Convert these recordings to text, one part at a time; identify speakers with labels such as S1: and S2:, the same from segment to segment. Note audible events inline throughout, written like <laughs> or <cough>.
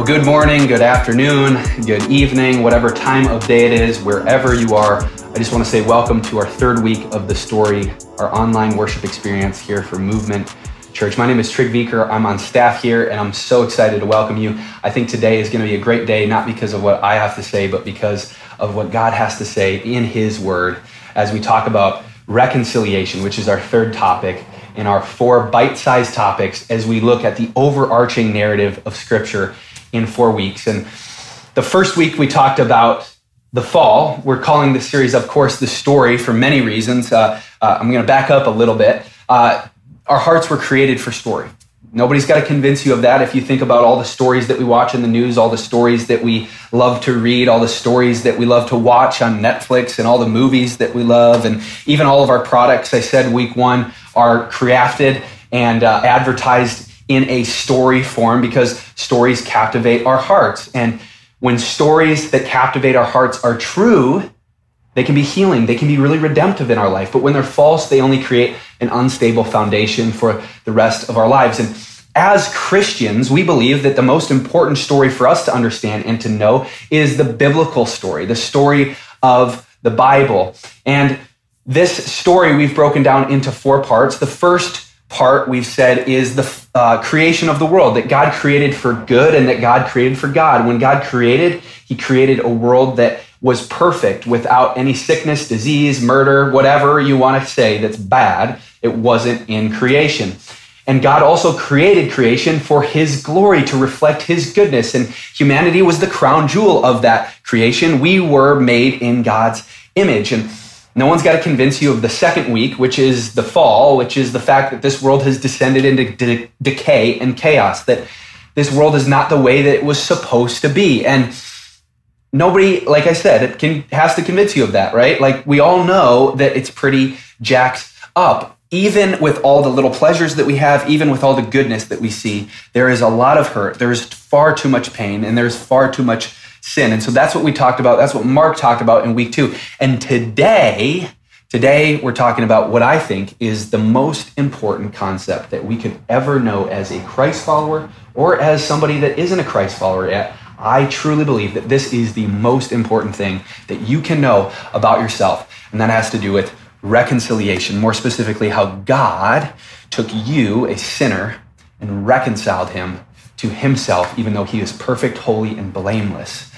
S1: Well, good morning, good afternoon, good evening, whatever time of day it is, wherever you are. I just want to say welcome to our third week of the story, our online worship experience here for Movement Church. My name is Trig Viker. I'm on staff here, and I'm so excited to welcome you. I think today is going to be a great day, not because of what I have to say, but because of what God has to say in His Word as we talk about reconciliation, which is our third topic in our four bite sized topics as we look at the overarching narrative of Scripture in four weeks. And the first week we talked about the fall. We're calling this series, of course, the story for many reasons. Uh, uh, I'm going to back up a little bit. Uh, our hearts were created for story. Nobody's got to convince you of that. If you think about all the stories that we watch in the news, all the stories that we love to read, all the stories that we love to watch on Netflix, and all the movies that we love, and even all of our products, I said week one, are crafted and uh, advertised in a story form because stories captivate our hearts. And when stories that captivate our hearts are true, they can be healing, they can be really redemptive in our life. But when they're false, they only create an unstable foundation for the rest of our lives. And as Christians, we believe that the most important story for us to understand and to know is the biblical story, the story of the Bible. And this story we've broken down into four parts. The first part we've said is the uh, creation of the world that god created for good and that god created for god. When god created he created a world that was perfect without any sickness disease murder whatever you want to say that's bad. It wasn't in creation. And god also created creation for his glory to reflect his goodness. And humanity was the crown jewel of that creation. We were made in god's image. And no one's got to convince you of the second week, which is the fall, which is the fact that this world has descended into de- decay and chaos, that this world is not the way that it was supposed to be. And nobody, like I said, it can, has to convince you of that, right? Like we all know that it's pretty jacked up. Even with all the little pleasures that we have, even with all the goodness that we see, there is a lot of hurt. There's far too much pain and there's far too much sin. And so that's what we talked about. That's what Mark talked about in week two. And today, today we're talking about what I think is the most important concept that we could ever know as a Christ follower or as somebody that isn't a Christ follower yet. I truly believe that this is the most important thing that you can know about yourself. And that has to do with reconciliation, more specifically, how God took you, a sinner, and reconciled him to himself, even though he is perfect, holy, and blameless.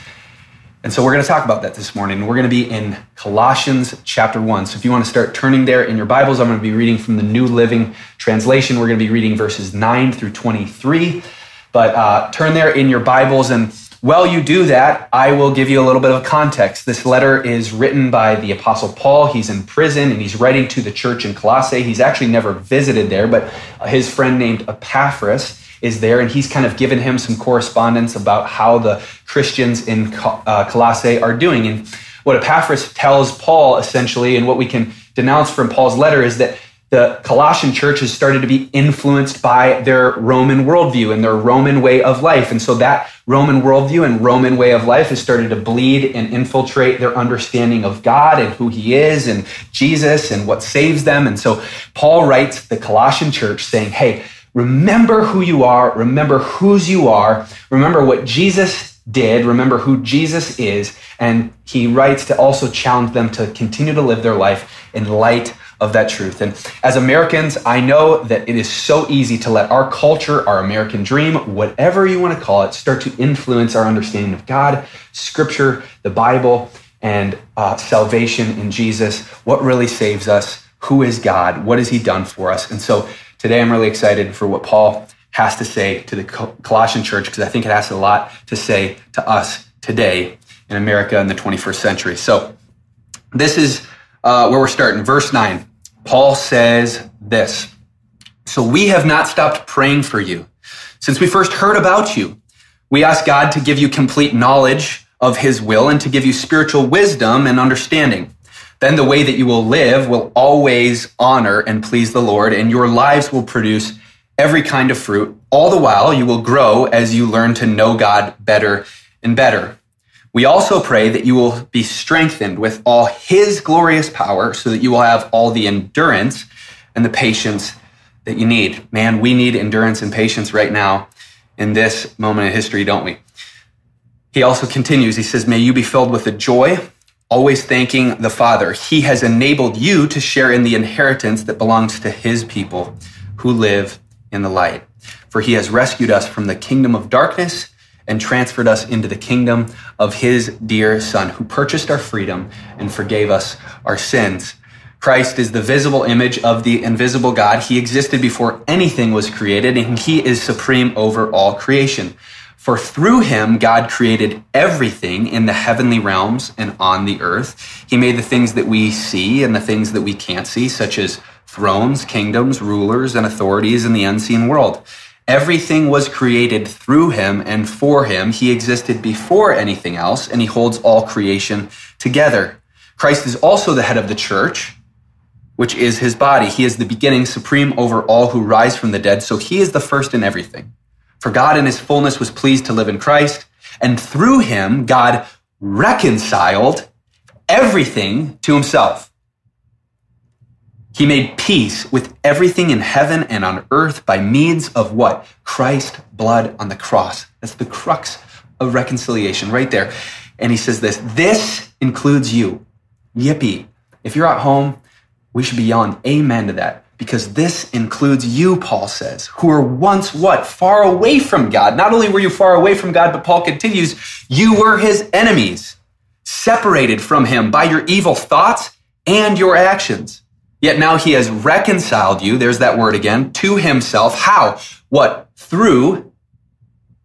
S1: And so we're going to talk about that this morning. We're going to be in Colossians chapter 1. So if you want to start turning there in your Bibles, I'm going to be reading from the New Living Translation. We're going to be reading verses 9 through 23. But uh, turn there in your Bibles. And while you do that, I will give you a little bit of context. This letter is written by the Apostle Paul. He's in prison and he's writing to the church in Colossae. He's actually never visited there, but his friend named Epaphras is there, and he's kind of given him some correspondence about how the Christians in uh, Colossae are doing. And what Epaphras tells Paul essentially, and what we can denounce from Paul's letter, is that the Colossian church has started to be influenced by their Roman worldview and their Roman way of life. And so that Roman worldview and Roman way of life has started to bleed and infiltrate their understanding of God and who he is and Jesus and what saves them. And so Paul writes the Colossian church saying, hey, Remember who you are. Remember whose you are. Remember what Jesus did. Remember who Jesus is. And he writes to also challenge them to continue to live their life in light of that truth. And as Americans, I know that it is so easy to let our culture, our American dream, whatever you want to call it, start to influence our understanding of God, Scripture, the Bible, and uh, salvation in Jesus. What really saves us? Who is God? What has He done for us? And so Today, I'm really excited for what Paul has to say to the Colossian church because I think it has a lot to say to us today in America in the 21st century. So, this is uh, where we're starting. Verse 9. Paul says this So we have not stopped praying for you. Since we first heard about you, we ask God to give you complete knowledge of his will and to give you spiritual wisdom and understanding. Then the way that you will live will always honor and please the Lord, and your lives will produce every kind of fruit. All the while, you will grow as you learn to know God better and better. We also pray that you will be strengthened with all his glorious power so that you will have all the endurance and the patience that you need. Man, we need endurance and patience right now in this moment in history, don't we? He also continues, he says, May you be filled with the joy, always thanking the Father. He has enabled you to share in the inheritance that belongs to his people who live in the light. For he has rescued us from the kingdom of darkness and transferred us into the kingdom of his dear son who purchased our freedom and forgave us our sins. Christ is the visible image of the invisible God. He existed before anything was created and he is supreme over all creation. For through him, God created everything in the heavenly realms and on the earth. He made the things that we see and the things that we can't see, such as thrones, kingdoms, rulers, and authorities in the unseen world. Everything was created through him and for him. He existed before anything else, and he holds all creation together. Christ is also the head of the church, which is his body. He is the beginning, supreme over all who rise from the dead. So he is the first in everything. For God in his fullness was pleased to live in Christ, and through him, God reconciled everything to himself he made peace with everything in heaven and on earth by means of what? Christ's blood on the cross. That's the crux of reconciliation right there. And he says this this includes you. Yippee. If you're at home, we should be yelling amen to that because this includes you, Paul says, who were once what? Far away from God. Not only were you far away from God, but Paul continues, you were his enemies, separated from him by your evil thoughts and your actions. Yet now he has reconciled you, there's that word again, to himself. How? What? Through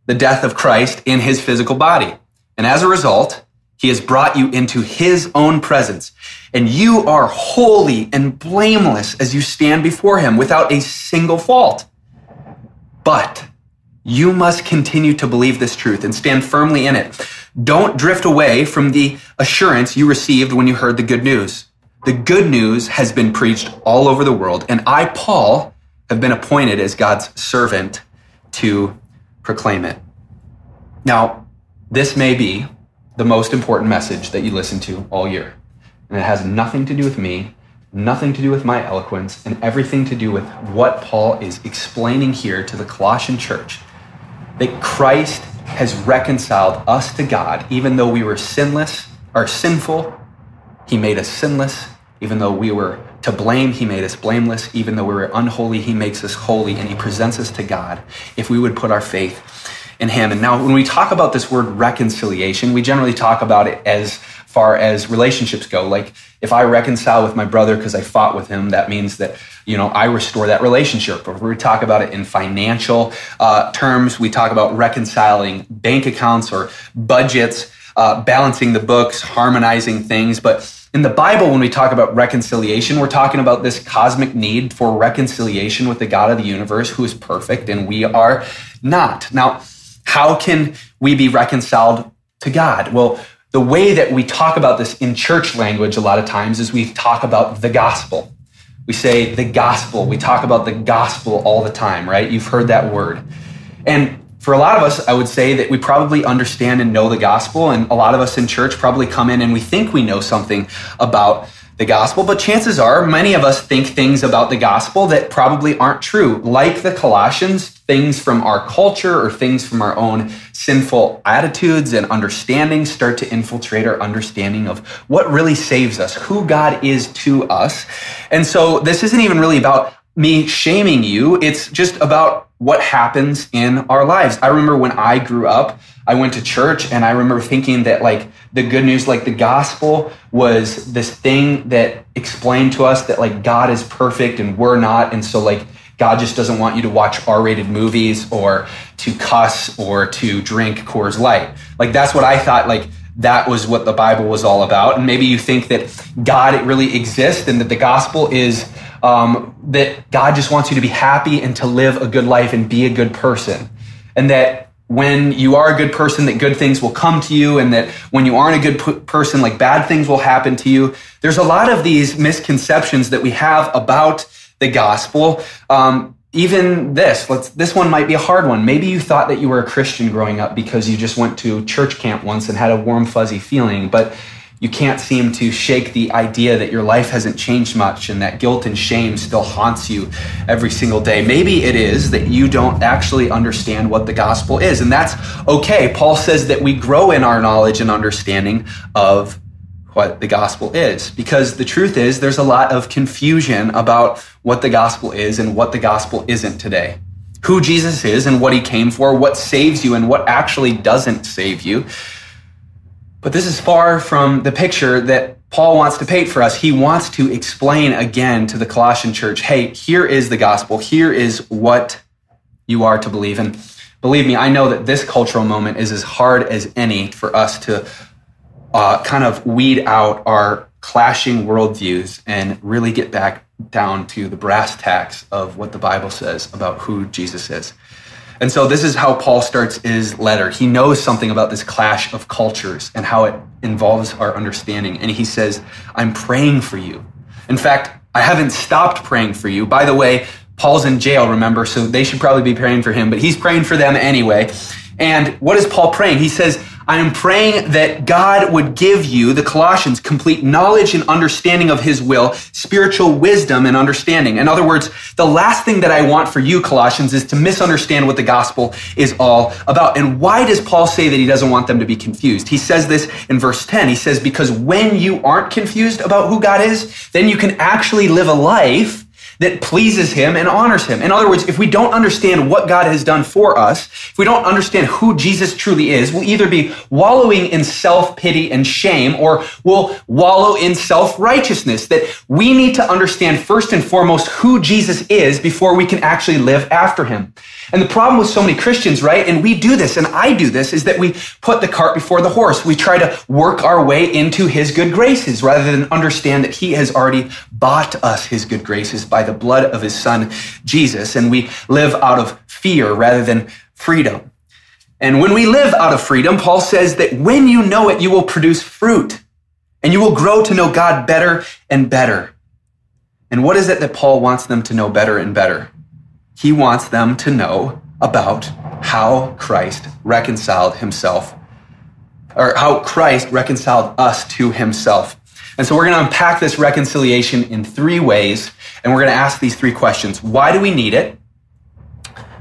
S1: the death of Christ in his physical body. And as a result, he has brought you into his own presence. And you are holy and blameless as you stand before him without a single fault. But you must continue to believe this truth and stand firmly in it. Don't drift away from the assurance you received when you heard the good news. The good news has been preached all over the world, and I, Paul, have been appointed as God's servant to proclaim it. Now, this may be the most important message that you listen to all year. And it has nothing to do with me, nothing to do with my eloquence, and everything to do with what Paul is explaining here to the Colossian church that Christ has reconciled us to God, even though we were sinless or sinful. He made us sinless even though we were to blame, he made us blameless. Even though we were unholy, he makes us holy and he presents us to God if we would put our faith in him. And now, when we talk about this word reconciliation, we generally talk about it as far as relationships go. Like, if I reconcile with my brother because I fought with him, that means that, you know, I restore that relationship. Or if we talk about it in financial uh, terms, we talk about reconciling bank accounts or budgets, uh, balancing the books, harmonizing things. But in the Bible, when we talk about reconciliation, we're talking about this cosmic need for reconciliation with the God of the universe who is perfect and we are not. Now, how can we be reconciled to God? Well, the way that we talk about this in church language a lot of times is we talk about the gospel. We say the gospel. We talk about the gospel all the time, right? You've heard that word. And for a lot of us, I would say that we probably understand and know the gospel, and a lot of us in church probably come in and we think we know something about the gospel, but chances are many of us think things about the gospel that probably aren't true. Like the Colossians, things from our culture or things from our own sinful attitudes and understandings start to infiltrate our understanding of what really saves us, who God is to us. And so this isn't even really about me shaming you. It's just about what happens in our lives. I remember when I grew up, I went to church and I remember thinking that like the good news, like the gospel was this thing that explained to us that like God is perfect and we're not. And so like God just doesn't want you to watch R rated movies or to cuss or to drink Coors Light. Like that's what I thought like that was what the Bible was all about. And maybe you think that God really exists and that the gospel is um, that God just wants you to be happy and to live a good life and be a good person. And that when you are a good person, that good things will come to you, and that when you aren't a good person, like bad things will happen to you. There's a lot of these misconceptions that we have about the gospel. Um, even this, let's, this one might be a hard one. Maybe you thought that you were a Christian growing up because you just went to church camp once and had a warm, fuzzy feeling, but you can't seem to shake the idea that your life hasn't changed much and that guilt and shame still haunts you every single day. Maybe it is that you don't actually understand what the gospel is, and that's okay. Paul says that we grow in our knowledge and understanding of what the gospel is. Because the truth is, there's a lot of confusion about what the gospel is and what the gospel isn't today. Who Jesus is and what he came for, what saves you and what actually doesn't save you. But this is far from the picture that Paul wants to paint for us. He wants to explain again to the Colossian church hey, here is the gospel, here is what you are to believe. And believe me, I know that this cultural moment is as hard as any for us to uh, kind of weed out our clashing worldviews and really get back down to the brass tacks of what the Bible says about who Jesus is. And so this is how Paul starts his letter. He knows something about this clash of cultures and how it involves our understanding. And he says, I'm praying for you. In fact, I haven't stopped praying for you. By the way, Paul's in jail, remember, so they should probably be praying for him, but he's praying for them anyway. And what is Paul praying? He says, I am praying that God would give you, the Colossians, complete knowledge and understanding of his will, spiritual wisdom and understanding. In other words, the last thing that I want for you, Colossians, is to misunderstand what the gospel is all about. And why does Paul say that he doesn't want them to be confused? He says this in verse 10. He says, because when you aren't confused about who God is, then you can actually live a life that pleases him and honors him. In other words, if we don't understand what God has done for us, if we don't understand who Jesus truly is, we'll either be wallowing in self pity and shame or we'll wallow in self righteousness. That we need to understand first and foremost who Jesus is before we can actually live after him. And the problem with so many Christians, right? And we do this, and I do this, is that we put the cart before the horse. We try to work our way into his good graces rather than understand that he has already bought us his good graces by the blood of his son, Jesus. And we live out of fear rather than freedom. And when we live out of freedom, Paul says that when you know it, you will produce fruit and you will grow to know God better and better. And what is it that Paul wants them to know better and better? He wants them to know about how Christ reconciled himself, or how Christ reconciled us to himself. And so we're going to unpack this reconciliation in three ways, and we're going to ask these three questions. Why do we need it?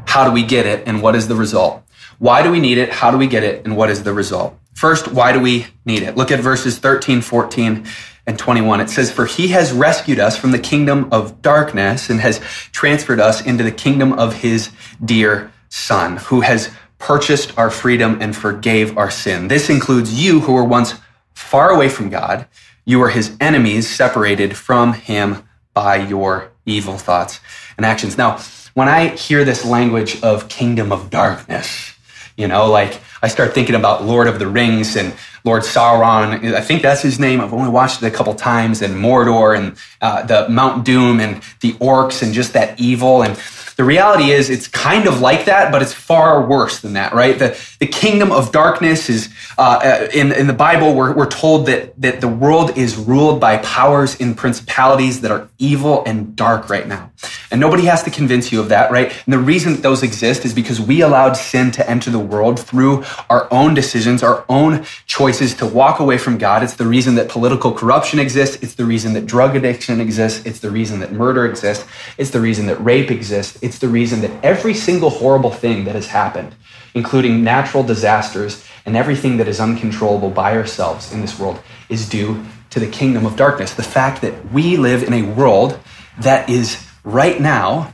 S1: How do we get it? And what is the result? Why do we need it? How do we get it? And what is the result? First, why do we need it? Look at verses 13, 14, and 21. It says, For he has rescued us from the kingdom of darkness and has transferred us into the kingdom of his dear Son, who has purchased our freedom and forgave our sin. This includes you who were once far away from God you are his enemies, separated from him by your evil thoughts and actions. Now, when I hear this language of kingdom of darkness, you know, like I start thinking about Lord of the Rings and Lord Sauron. I think that's his name. I've only watched it a couple times, and Mordor and uh, the Mount Doom and the orcs and just that evil. And the reality is, it's kind of like that, but it's far worse than that, right? The, the kingdom of darkness is, uh, in, in the Bible, we're, we're told that, that the world is ruled by powers and principalities that are evil and dark right now. And nobody has to convince you of that, right? And the reason that those exist is because we allowed sin to enter the world through our own decisions, our own choices to walk away from God. It's the reason that political corruption exists. It's the reason that drug addiction exists. It's the reason that murder exists. It's the reason that rape exists. It's the reason that every single horrible thing that has happened, including natural disasters and everything that is uncontrollable by ourselves in this world, is due to the kingdom of darkness. The fact that we live in a world that is right now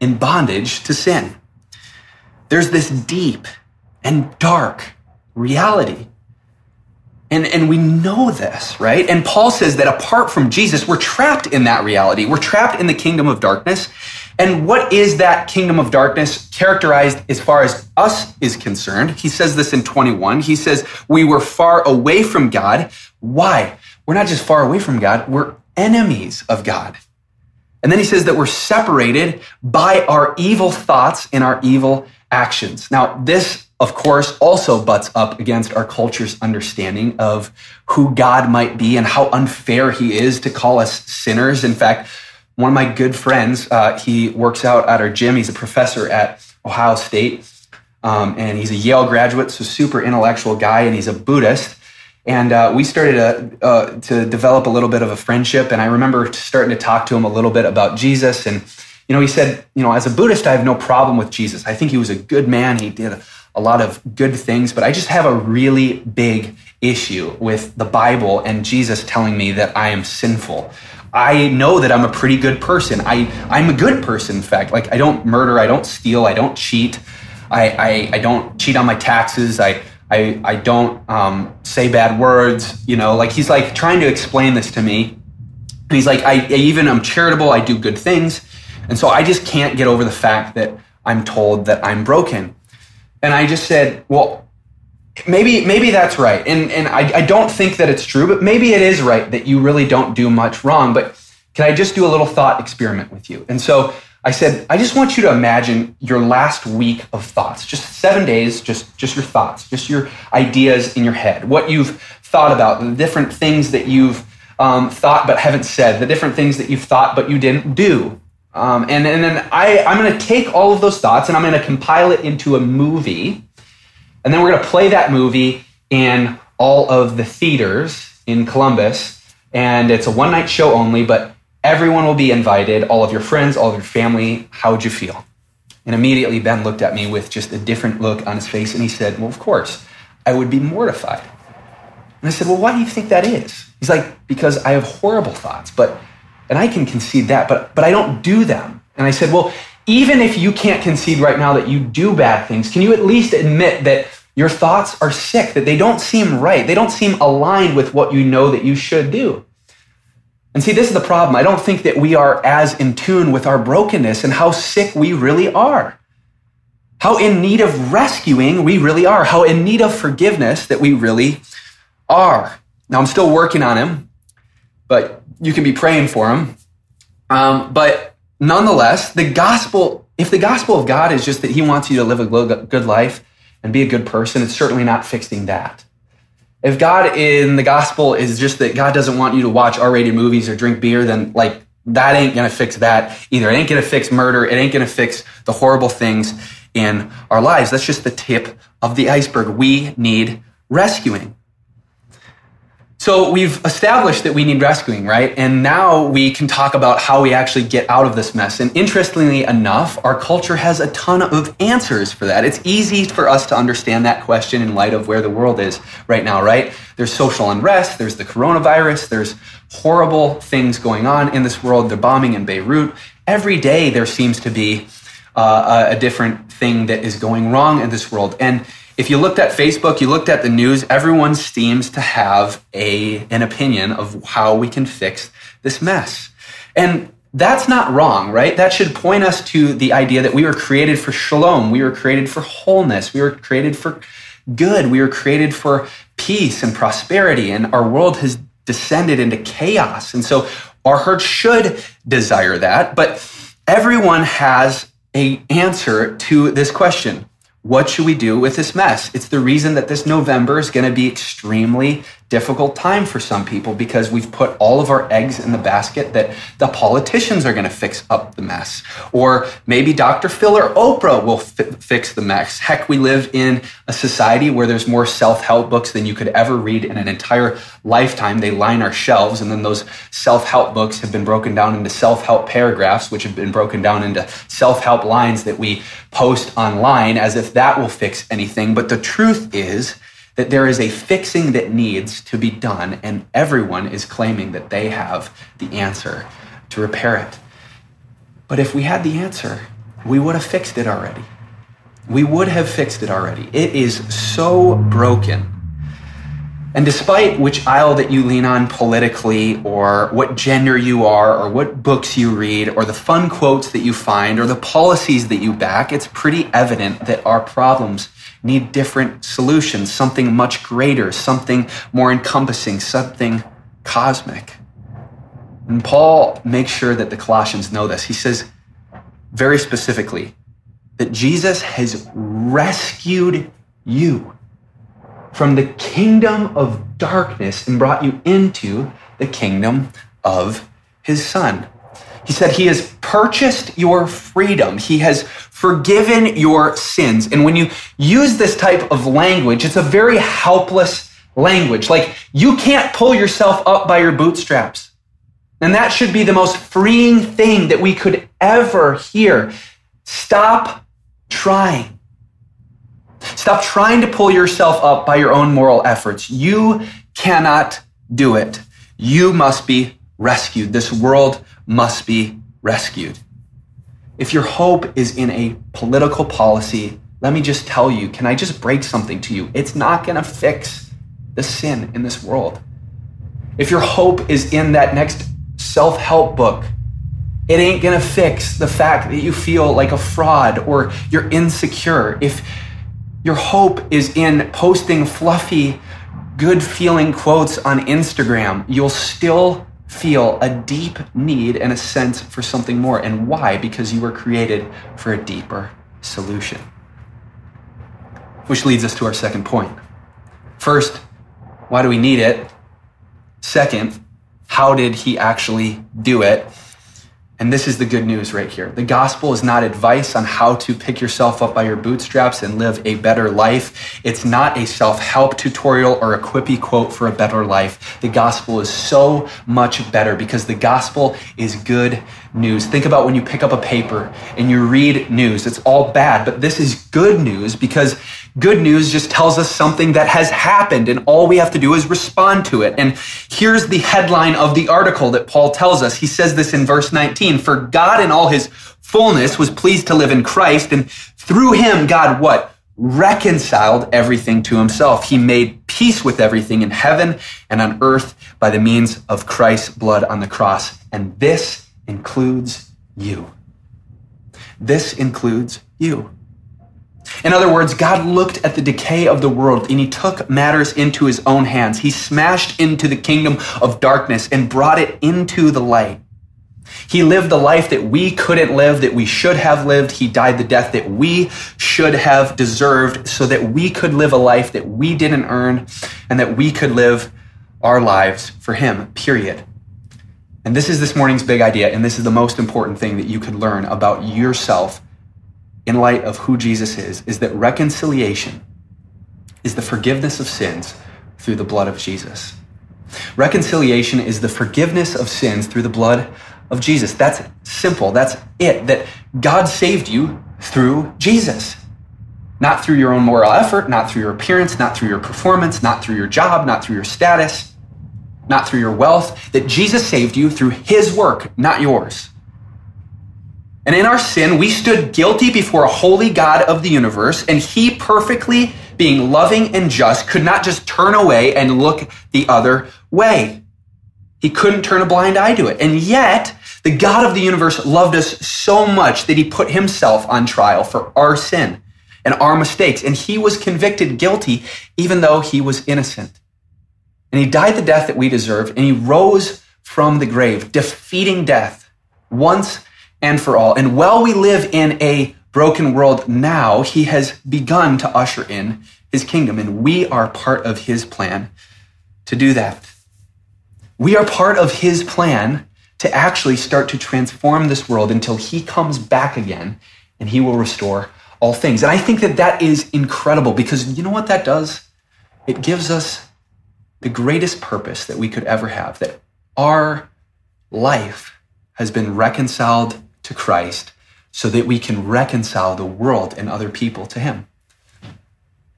S1: in bondage to sin. There's this deep and dark reality and, and we know this, right? And Paul says that apart from Jesus, we're trapped in that reality. We're trapped in the kingdom of darkness. And what is that kingdom of darkness characterized as far as us is concerned? He says this in 21. He says, We were far away from God. Why? We're not just far away from God, we're enemies of God. And then he says that we're separated by our evil thoughts and our evil actions. Now, this, of course, also butts up against our culture's understanding of who God might be and how unfair he is to call us sinners. In fact, one of my good friends, uh, he works out at our gym. He's a professor at Ohio State, um, and he's a Yale graduate, so super intellectual guy, and he's a Buddhist. And uh, we started to, uh, to develop a little bit of a friendship. And I remember starting to talk to him a little bit about Jesus. And, you know, he said, you know, as a Buddhist, I have no problem with Jesus. I think he was a good man. He did a, a lot of good things, but I just have a really big issue with the Bible and Jesus telling me that I am sinful. I know that I'm a pretty good person. I, I'm a good person, in fact. Like, I don't murder, I don't steal, I don't cheat, I, I, I don't cheat on my taxes, I, I, I don't um, say bad words, you know, like he's like trying to explain this to me. And he's like, I, even I'm charitable, I do good things. And so I just can't get over the fact that I'm told that I'm broken. And I just said, well, maybe maybe that's right. And and I, I don't think that it's true, but maybe it is right that you really don't do much wrong. But can I just do a little thought experiment with you? And so I said, I just want you to imagine your last week of thoughts, just seven days, just, just your thoughts, just your ideas in your head, what you've thought about, the different things that you've um, thought but haven't said, the different things that you've thought but you didn't do. Um, and, and then I, I'm going to take all of those thoughts and I'm going to compile it into a movie. And then we're going to play that movie in all of the theaters in Columbus. And it's a one night show only, but Everyone will be invited, all of your friends, all of your family. How would you feel? And immediately Ben looked at me with just a different look on his face and he said, Well, of course, I would be mortified. And I said, Well, why do you think that is? He's like, Because I have horrible thoughts, but, and I can concede that, but, but I don't do them. And I said, Well, even if you can't concede right now that you do bad things, can you at least admit that your thoughts are sick, that they don't seem right? They don't seem aligned with what you know that you should do. And see, this is the problem. I don't think that we are as in tune with our brokenness and how sick we really are. How in need of rescuing we really are. How in need of forgiveness that we really are. Now, I'm still working on him, but you can be praying for him. Um, but nonetheless, the gospel, if the gospel of God is just that he wants you to live a good life and be a good person, it's certainly not fixing that. If God in the gospel is just that God doesn't want you to watch R rated movies or drink beer, then like that ain't gonna fix that either. It ain't gonna fix murder. It ain't gonna fix the horrible things in our lives. That's just the tip of the iceberg. We need rescuing. So we've established that we need rescuing, right? And now we can talk about how we actually get out of this mess. And interestingly enough, our culture has a ton of answers for that. It's easy for us to understand that question in light of where the world is right now, right? There's social unrest, there's the coronavirus, there's horrible things going on in this world. The bombing in Beirut. Every day there seems to be uh, a different thing that is going wrong in this world. And if you looked at Facebook, you looked at the news, everyone seems to have a, an opinion of how we can fix this mess. And that's not wrong, right? That should point us to the idea that we were created for shalom. We were created for wholeness. We were created for good. We were created for peace and prosperity. And our world has descended into chaos. And so our heart should desire that. But everyone has a answer to this question. What should we do with this mess? It's the reason that this November is going to be extremely difficult time for some people because we've put all of our eggs in the basket that the politicians are going to fix up the mess. Or maybe Dr. Phil or Oprah will fi- fix the mess. Heck, we live in a society where there's more self help books than you could ever read in an entire lifetime. They line our shelves, and then those self help books have been broken down into self help paragraphs, which have been broken down into self help lines that we post online as if that will fix anything. But the truth is, that there is a fixing that needs to be done, and everyone is claiming that they have the answer to repair it. But if we had the answer, we would have fixed it already. We would have fixed it already. It is so broken And despite which aisle that you lean on politically, or what gender you are, or what books you read, or the fun quotes that you find, or the policies that you back, it's pretty evident that our problems need different solutions, something much greater, something more encompassing, something cosmic. And Paul makes sure that the Colossians know this. He says very specifically that Jesus has rescued you from the kingdom of darkness and brought you into the kingdom of his son. He said he has purchased your freedom. He has forgiven your sins. And when you use this type of language, it's a very helpless language. Like you can't pull yourself up by your bootstraps. And that should be the most freeing thing that we could ever hear. Stop trying. Stop trying to pull yourself up by your own moral efforts. You cannot do it. You must be rescued. This world must be rescued. If your hope is in a political policy, let me just tell you, can I just break something to you? It's not going to fix the sin in this world. If your hope is in that next self help book, it ain't going to fix the fact that you feel like a fraud or you're insecure. If your hope is in posting fluffy, good feeling quotes on Instagram, you'll still feel a deep need and a sense for something more. And why? Because you were created for a deeper solution. Which leads us to our second point. First, why do we need it? Second, how did he actually do it? And this is the good news right here. The gospel is not advice on how to pick yourself up by your bootstraps and live a better life. It's not a self help tutorial or a quippy quote for a better life. The gospel is so much better because the gospel is good news. Think about when you pick up a paper and you read news. It's all bad, but this is good news because Good news just tells us something that has happened, and all we have to do is respond to it. And here's the headline of the article that Paul tells us. He says this in verse 19 For God in all his fullness was pleased to live in Christ, and through him, God what? Reconciled everything to himself. He made peace with everything in heaven and on earth by the means of Christ's blood on the cross. And this includes you. This includes you. In other words, God looked at the decay of the world and he took matters into his own hands. He smashed into the kingdom of darkness and brought it into the light. He lived the life that we couldn't live, that we should have lived. He died the death that we should have deserved so that we could live a life that we didn't earn and that we could live our lives for him, period. And this is this morning's big idea, and this is the most important thing that you could learn about yourself in light of who Jesus is, is that reconciliation is the forgiveness of sins through the blood of Jesus. Reconciliation is the forgiveness of sins through the blood of Jesus. That's simple. That's it. That God saved you through Jesus. Not through your own moral effort, not through your appearance, not through your performance, not through your job, not through your status, not through your wealth. That Jesus saved you through his work, not yours. And in our sin, we stood guilty before a holy God of the universe, and he perfectly being loving and just could not just turn away and look the other way. He couldn't turn a blind eye to it. And yet, the God of the universe loved us so much that he put himself on trial for our sin and our mistakes. And he was convicted guilty even though he was innocent. And he died the death that we deserved, and he rose from the grave, defeating death once and for all. And while we live in a broken world now, he has begun to usher in his kingdom, and we are part of his plan to do that. We are part of his plan to actually start to transform this world until he comes back again and he will restore all things. And I think that that is incredible because you know what that does? It gives us the greatest purpose that we could ever have that our life has been reconciled to Christ so that we can reconcile the world and other people to Him.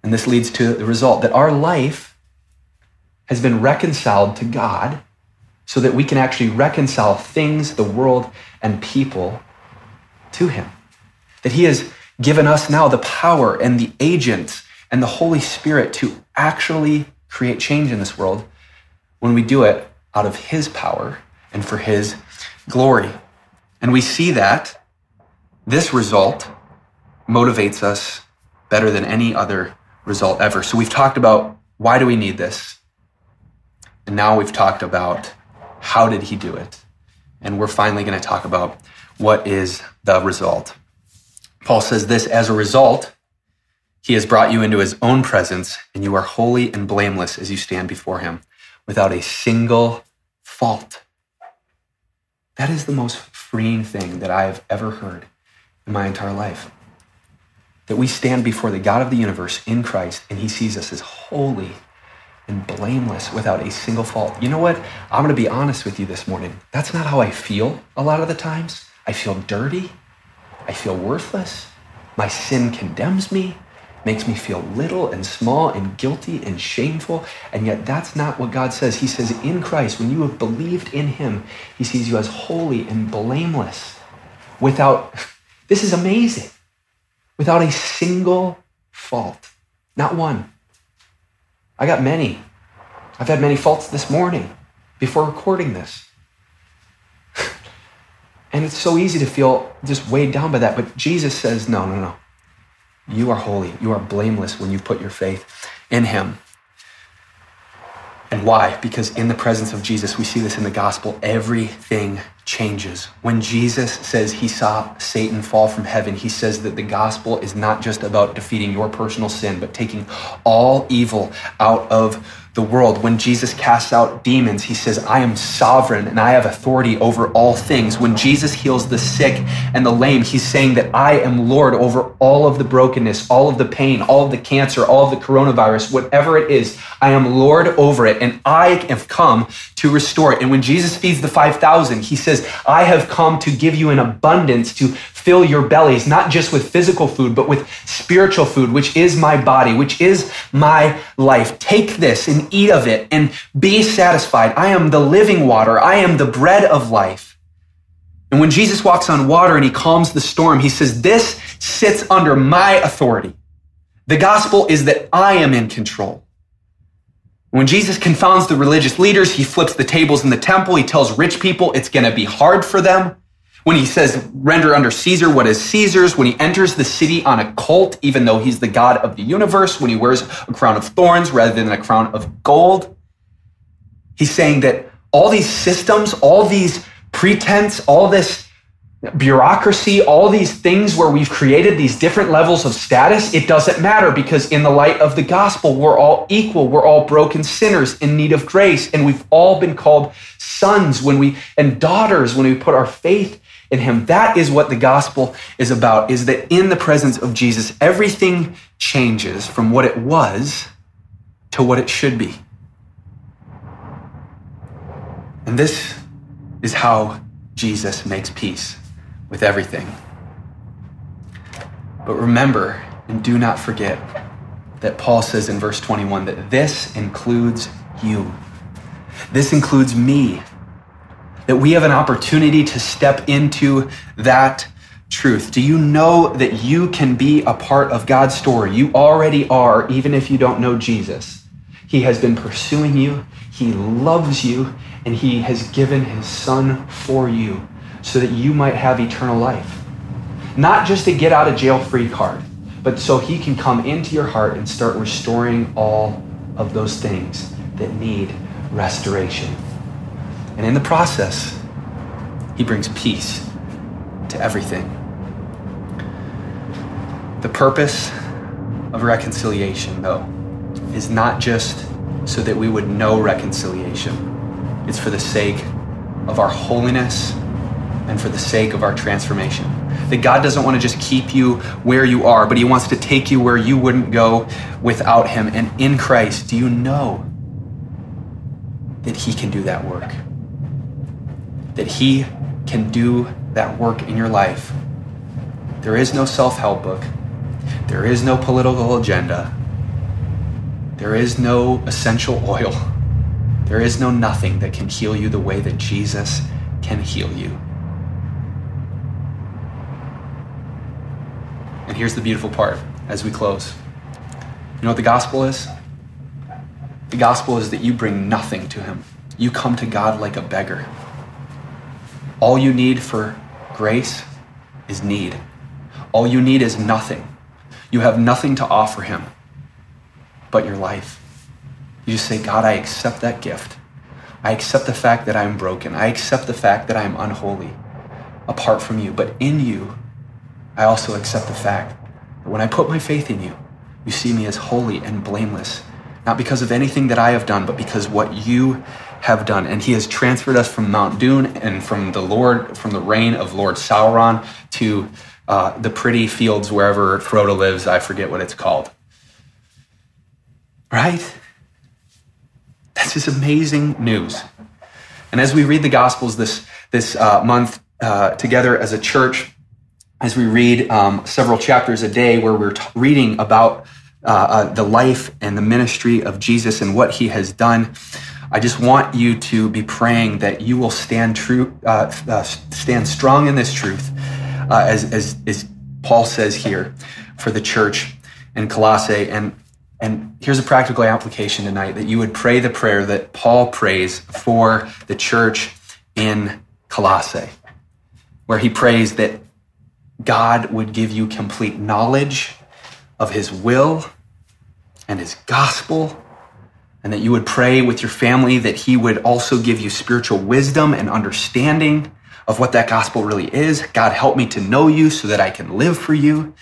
S1: And this leads to the result that our life has been reconciled to God so that we can actually reconcile things, the world, and people to Him. That He has given us now the power and the agents and the Holy Spirit to actually create change in this world when we do it out of His power and for His glory. And we see that this result motivates us better than any other result ever. So we've talked about why do we need this? And now we've talked about how did he do it? And we're finally going to talk about what is the result. Paul says this as a result, he has brought you into his own presence, and you are holy and blameless as you stand before him without a single fault. That is the most freeing thing that I have ever heard in my entire life. That we stand before the God of the universe in Christ, and he sees us as holy and blameless without a single fault. You know what? I'm going to be honest with you this morning. That's not how I feel a lot of the times. I feel dirty. I feel worthless. My sin condemns me, makes me feel little and small and guilty and shameful. And yet, that's not what God says. He says, in Christ, when you have believed in Him, He sees you as holy and blameless without, <laughs> this is amazing, without a single fault. Not one. I got many. I've had many faults this morning before recording this. <laughs> and it's so easy to feel just weighed down by that. But Jesus says, no, no, no. You are holy. You are blameless when you put your faith in Him. And why? Because in the presence of Jesus, we see this in the gospel, everything changes. When Jesus says he saw Satan fall from heaven, he says that the gospel is not just about defeating your personal sin, but taking all evil out of the world. When Jesus casts out demons, he says, I am sovereign and I have authority over all things. When Jesus heals the sick and the lame, he's saying that I am Lord over all of the brokenness, all of the pain, all of the cancer, all of the coronavirus, whatever it is. I am Lord over it and I have come to restore it. And when Jesus feeds the 5,000, he says, I have come to give you an abundance to fill your bellies, not just with physical food, but with spiritual food, which is my body, which is my life. Take this and eat of it and be satisfied. I am the living water. I am the bread of life. And when Jesus walks on water and he calms the storm, he says, This sits under my authority. The gospel is that I am in control. When Jesus confounds the religious leaders, he flips the tables in the temple. He tells rich people it's going to be hard for them. When he says, render under Caesar what is Caesar's, when he enters the city on a colt, even though he's the God of the universe, when he wears a crown of thorns rather than a crown of gold, he's saying that all these systems, all these pretense, all this bureaucracy, all these things where we've created these different levels of status, it doesn't matter because in the light of the gospel, we're all equal. We're all broken sinners in need of grace. And we've all been called sons when we, and daughters when we put our faith in him. That is what the gospel is about, is that in the presence of Jesus, everything changes from what it was to what it should be. And this is how Jesus makes peace with everything. But remember and do not forget that Paul says in verse 21 that this includes you. This includes me that we have an opportunity to step into that truth. Do you know that you can be a part of God's story? You already are, even if you don't know Jesus. He has been pursuing you, He loves you, and He has given His Son for you so that you might have eternal life. Not just to get out of jail free card, but so He can come into your heart and start restoring all of those things that need restoration. And in the process, he brings peace to everything. The purpose of reconciliation, though, is not just so that we would know reconciliation, it's for the sake of our holiness and for the sake of our transformation. That God doesn't want to just keep you where you are, but He wants to take you where you wouldn't go without Him. And in Christ, do you know that He can do that work? That He can do that work in your life. There is no self help book, there is no political agenda, there is no essential <laughs> oil, there is no nothing that can heal you the way that Jesus can heal you. And here's the beautiful part as we close. You know what the gospel is? The gospel is that you bring nothing to Him. You come to God like a beggar. All you need for grace is need. All you need is nothing. You have nothing to offer Him but your life. You say, God, I accept that gift. I accept the fact that I'm broken. I accept the fact that I'm unholy apart from you. But in you, I also accept the fact that when I put my faith in you, you see me as holy and blameless, not because of anything that I have done, but because what you have done. And he has transferred us from Mount Doom and from the Lord, from the reign of Lord Sauron to uh, the pretty fields wherever Frodo lives. I forget what it's called. Right? That's just amazing news. And as we read the Gospels this, this uh, month uh, together as a church, as we read um, several chapters a day where we're t- reading about uh, uh, the life and the ministry of Jesus and what he has done, I just want you to be praying that you will stand true, uh, uh, stand strong in this truth, as, as, as Paul says here for the church in Colossae. And and here's a practical application tonight that you would pray the prayer that Paul prays for the church in Colossae, where he prays that God would give you complete knowledge of his will and his gospel, and that you would pray with your family that he would also give you spiritual wisdom and understanding of what that gospel really is. God, help me to know you so that I can live for you.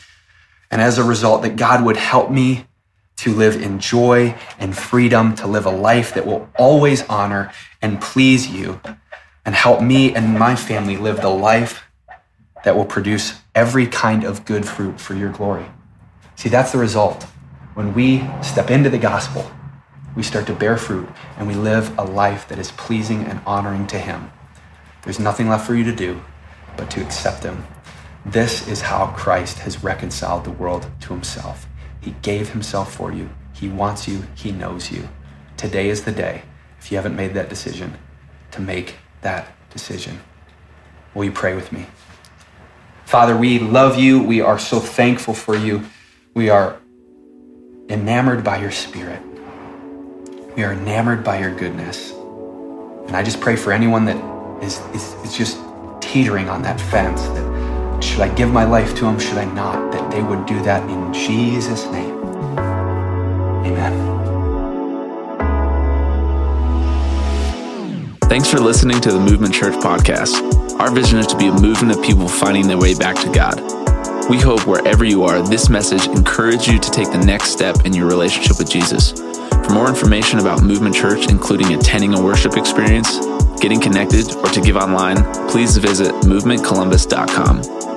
S1: And as a result, that God would help me to live in joy and freedom, to live a life that will always honor and please you, and help me and my family live the life that will produce every kind of good fruit for your glory. See, that's the result. When we step into the gospel, we start to bear fruit and we live a life that is pleasing and honoring to Him. There's nothing left for you to do but to accept Him. This is how Christ has reconciled the world to Himself. He gave himself for you. He wants you. He knows you. Today is the day, if you haven't made that decision, to make that decision. Will you pray with me? Father, we love you. We are so thankful for you. We are enamored by your spirit. We are enamored by your goodness. And I just pray for anyone that is, is, is just teetering on that fence that should I give my life to him? Should I not? That they would do that in Jesus' name. Amen.
S2: Thanks for listening to the Movement Church podcast. Our vision is to be a movement of people finding their way back to God. We hope wherever you are, this message encourage you to take the next step in your relationship with Jesus. For more information about Movement Church, including attending a worship experience, getting connected, or to give online, please visit movementcolumbus.com.